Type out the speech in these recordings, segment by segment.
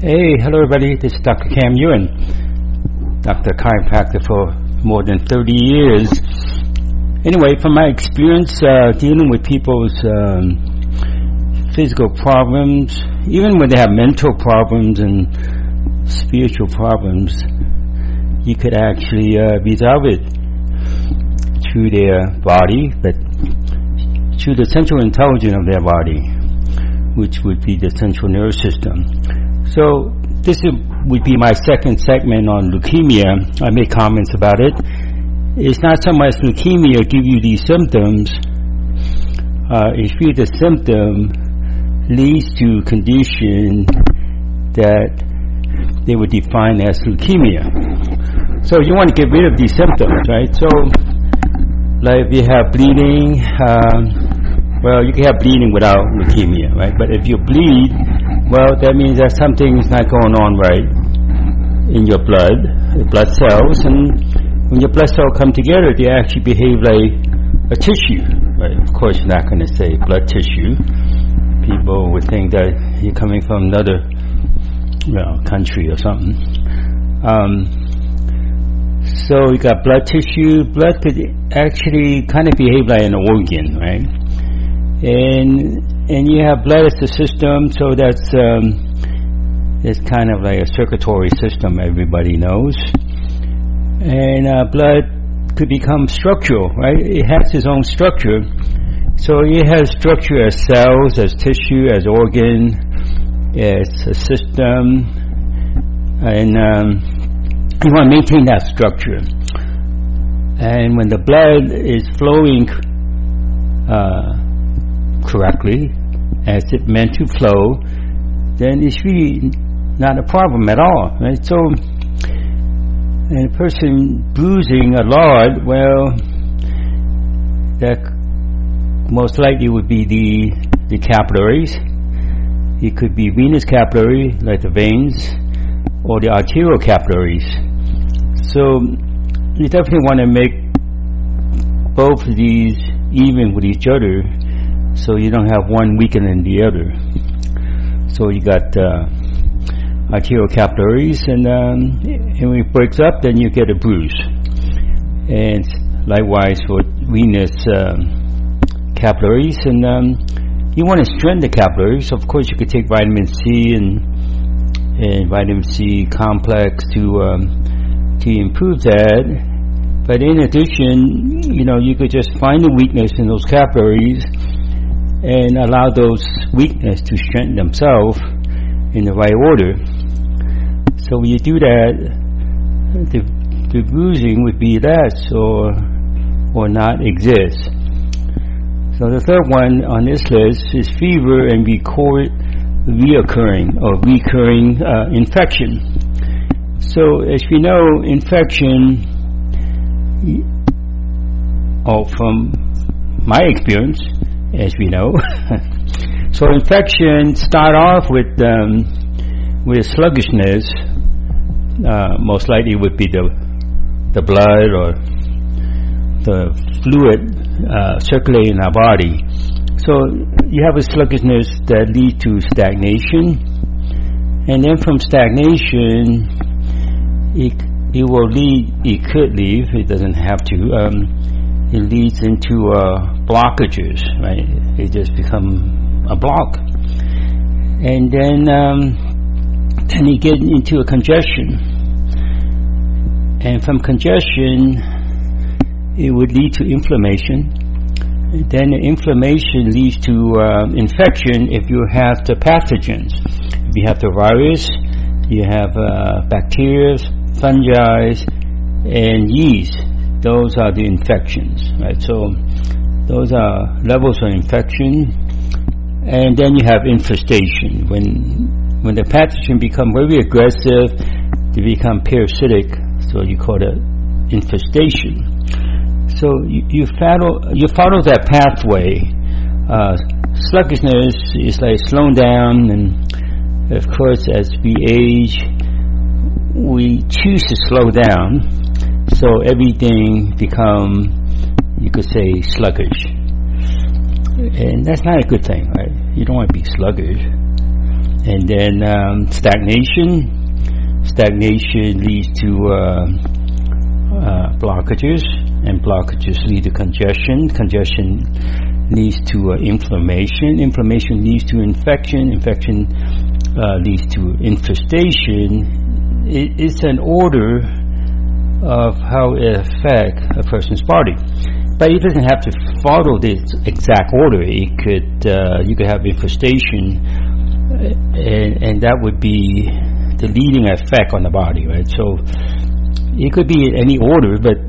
Hey, hello everybody. This is Dr. Kam Yuen, Dr. Chiropractor for more than 30 years. Anyway, from my experience uh, dealing with people's um, physical problems, even when they have mental problems and spiritual problems, you could actually uh, resolve it through their body, but through the central intelligence of their body, which would be the central nervous system. So this would be my second segment on leukemia. I make comments about it. It's not so much leukemia give you these symptoms. Uh, it's really the symptom leads to condition that they would define as leukemia. So you want to get rid of these symptoms, right? So, like if you have bleeding, um, well, you can have bleeding without leukemia, right? But if you bleed, well, that means that something is not going on right in your blood, your blood cells, and when your blood cells come together, they actually behave like a tissue. Right? Of course, you're not going to say blood tissue. People would think that you're coming from another well, country or something. Um, so you got blood tissue. Blood could actually kind of behave like an organ, right? And and you have blood as the system, so that's um, it's kind of like a circulatory system. Everybody knows, and uh, blood could become structural, right? It has its own structure, so it has structure as cells, as tissue, as organ, as a system, and um, you want to maintain that structure. And when the blood is flowing uh, correctly, as it meant to flow, then it's really not a problem at all, right? So, and a person bruising a lot, well, that most likely would be the the capillaries. It could be venous capillary, like the veins, or the arterial capillaries. So, you definitely want to make both of these even with each other so you don't have one weaker than the other. So you got uh, arterial capillaries, and, um, and when it breaks up, then you get a bruise. And likewise for venous um, capillaries, and um, you want to strengthen the capillaries. Of course, you could take vitamin C and and vitamin C complex to um, to improve that. But in addition, you know, you could just find the weakness in those capillaries and allow those weakness to strengthen themselves in the right order. So when you do that, the, the bruising would be less or or not exist. So the third one on this list is fever and record reoccurring or recurring uh, infection. So as we know, infection, oh, from my experience, as we know. so infections start off with um, with sluggishness. Uh, most likely would be the the blood or the fluid uh, circulating in our body. So you have a sluggishness that leads to stagnation, and then from stagnation, it it will lead. It could leave. It doesn't have to. Um, it leads into uh, blockages, right? It just become a block, and then um, then you get into a congestion, and from congestion, it would lead to inflammation. Then the inflammation leads to uh, infection if you have the pathogens. If you have the virus, you have uh, bacteria, fungi, and yeast. Those are the infections, right? So those are levels of infection. And then you have infestation. When when the pathogen become very aggressive, they become parasitic. So you call it infestation. So you, you follow you follow that pathway. Uh, sluggishness is like slowing down, and of course, as we age, we choose to slow down. So everything become you could say sluggish. And that's not a good thing, right? You don't want to be sluggish. and then um, stagnation. Stagnation leads to uh, uh, blockages, and blockages lead to congestion. Congestion leads to uh, inflammation. Inflammation leads to infection. Infection uh, leads to infestation. It, it's an order of how it affects a person's body. But it doesn't have to follow this exact order. It could uh, you could have infestation, and, and that would be the leading effect on the body, right? So it could be any order, but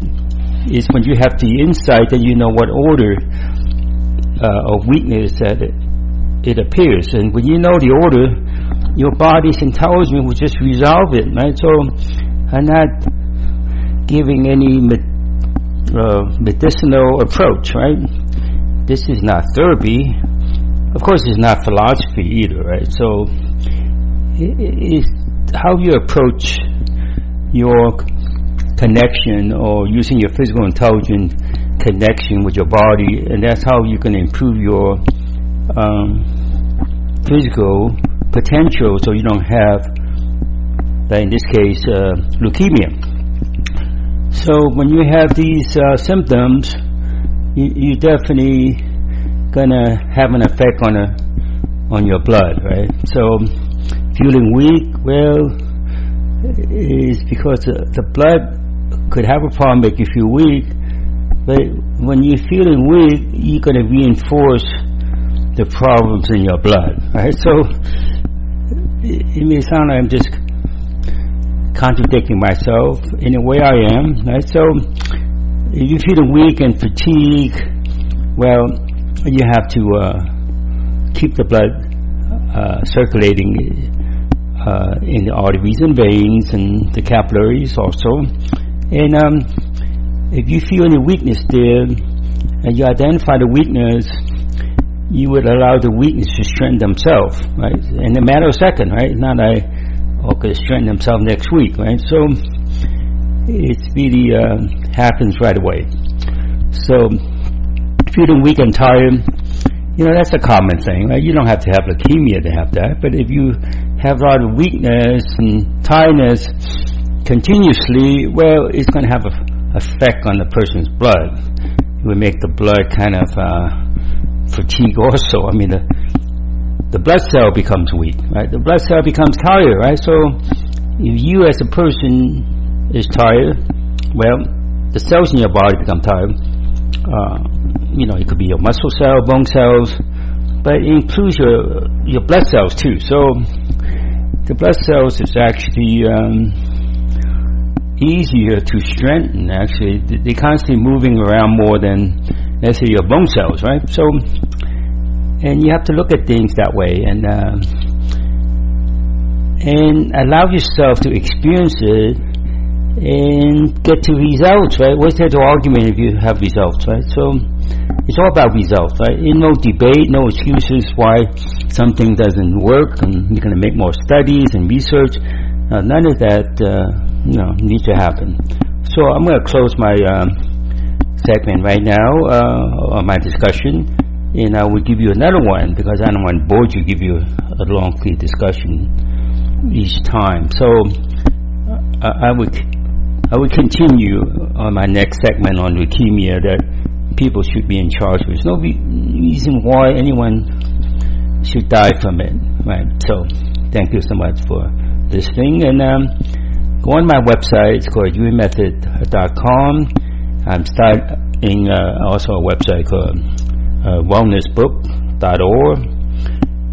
it's when you have the insight that you know what order uh, of weakness that it, it appears, and when you know the order, your body's intelligence will just resolve it, right? So I'm not giving any uh, medicinal approach, right? This is not therapy. Of course, it's not philosophy either, right? So, how you approach your connection or using your physical intelligence connection with your body, and that's how you can improve your um, physical potential so you don't have, in this case, uh, leukemia. So when you have these uh, symptoms, you, you definitely gonna have an effect on a on your blood, right? So feeling weak, well, is because the, the blood could have a problem make you feel weak, but when you're feeling weak, you're gonna reinforce the problems in your blood, right? So it, it may sound like I'm just contradicting myself in a way I am. Right? So if you're feeling weak and fatigue, well, you have to uh, keep the blood uh, circulating uh, in the arteries and veins and the capillaries also. And um, if you feel any weakness there, and you identify the weakness, you would allow the weakness to strengthen themselves, right? In a matter of second, right? Not a or could strengthen themselves next week, right? So it really uh, happens right away. So feeling weak and tired, you know, that's a common thing, right? You don't have to have leukemia to have that, but if you have a lot of weakness and tiredness continuously, well, it's going to have an effect on the person's blood. It will make the blood kind of uh, fatigue also. I mean, the the blood cell becomes weak, right? The blood cell becomes tired, right? So if you as a person is tired, well, the cells in your body become tired. Uh, you know, it could be your muscle cell, bone cells, but it includes your your blood cells too. So the blood cells is actually um, easier to strengthen. Actually, they're constantly moving around more than let's say your bone cells, right? So and you have to look at things that way and uh, and allow yourself to experience it and get to results, right? What's there to argument if you have results, right? So it's all about results, right? No debate, no excuses why something doesn't work, and you're going to make more studies and research. Uh, none of that, uh, you know, needs to happen. So I'm going to close my um, segment right now, uh, on my discussion and I will give you another one because I don't want to bore you, give you a long, discussion each time. So uh, I would I would continue on my next segment on leukemia that people should be in charge. There's no reason why anyone should die from it, right? So thank you so much for listening, and um, go on my website. It's called yuenmethod.com. I'm starting uh, also a website called uh, wellnessbook.org.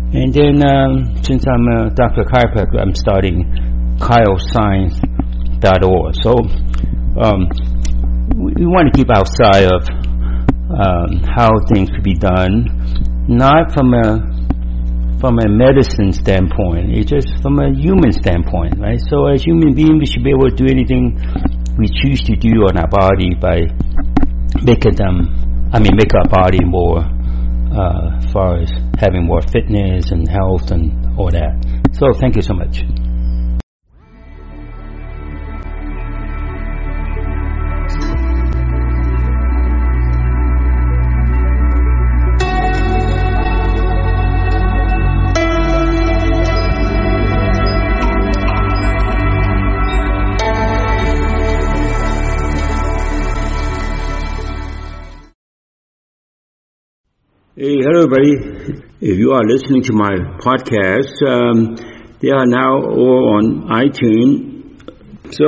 And then um, since I'm a Dr. Chiropractor, I'm starting chioscience.org. So um, we, we, want to keep outside of um, how things could be done, not from a from a medicine standpoint. It's just from a human standpoint, right? So as human beings, we should be able to do anything we choose to do on our body by making them I mean, make our body more, uh, as far as having more fitness and health and all that. So thank you so much. Hey, hello, everybody. If you are listening to my podcast, um, they are now all on iTunes. So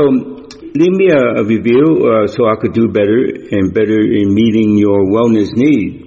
leave me a, a review uh, so I could do better and better in meeting your wellness needs.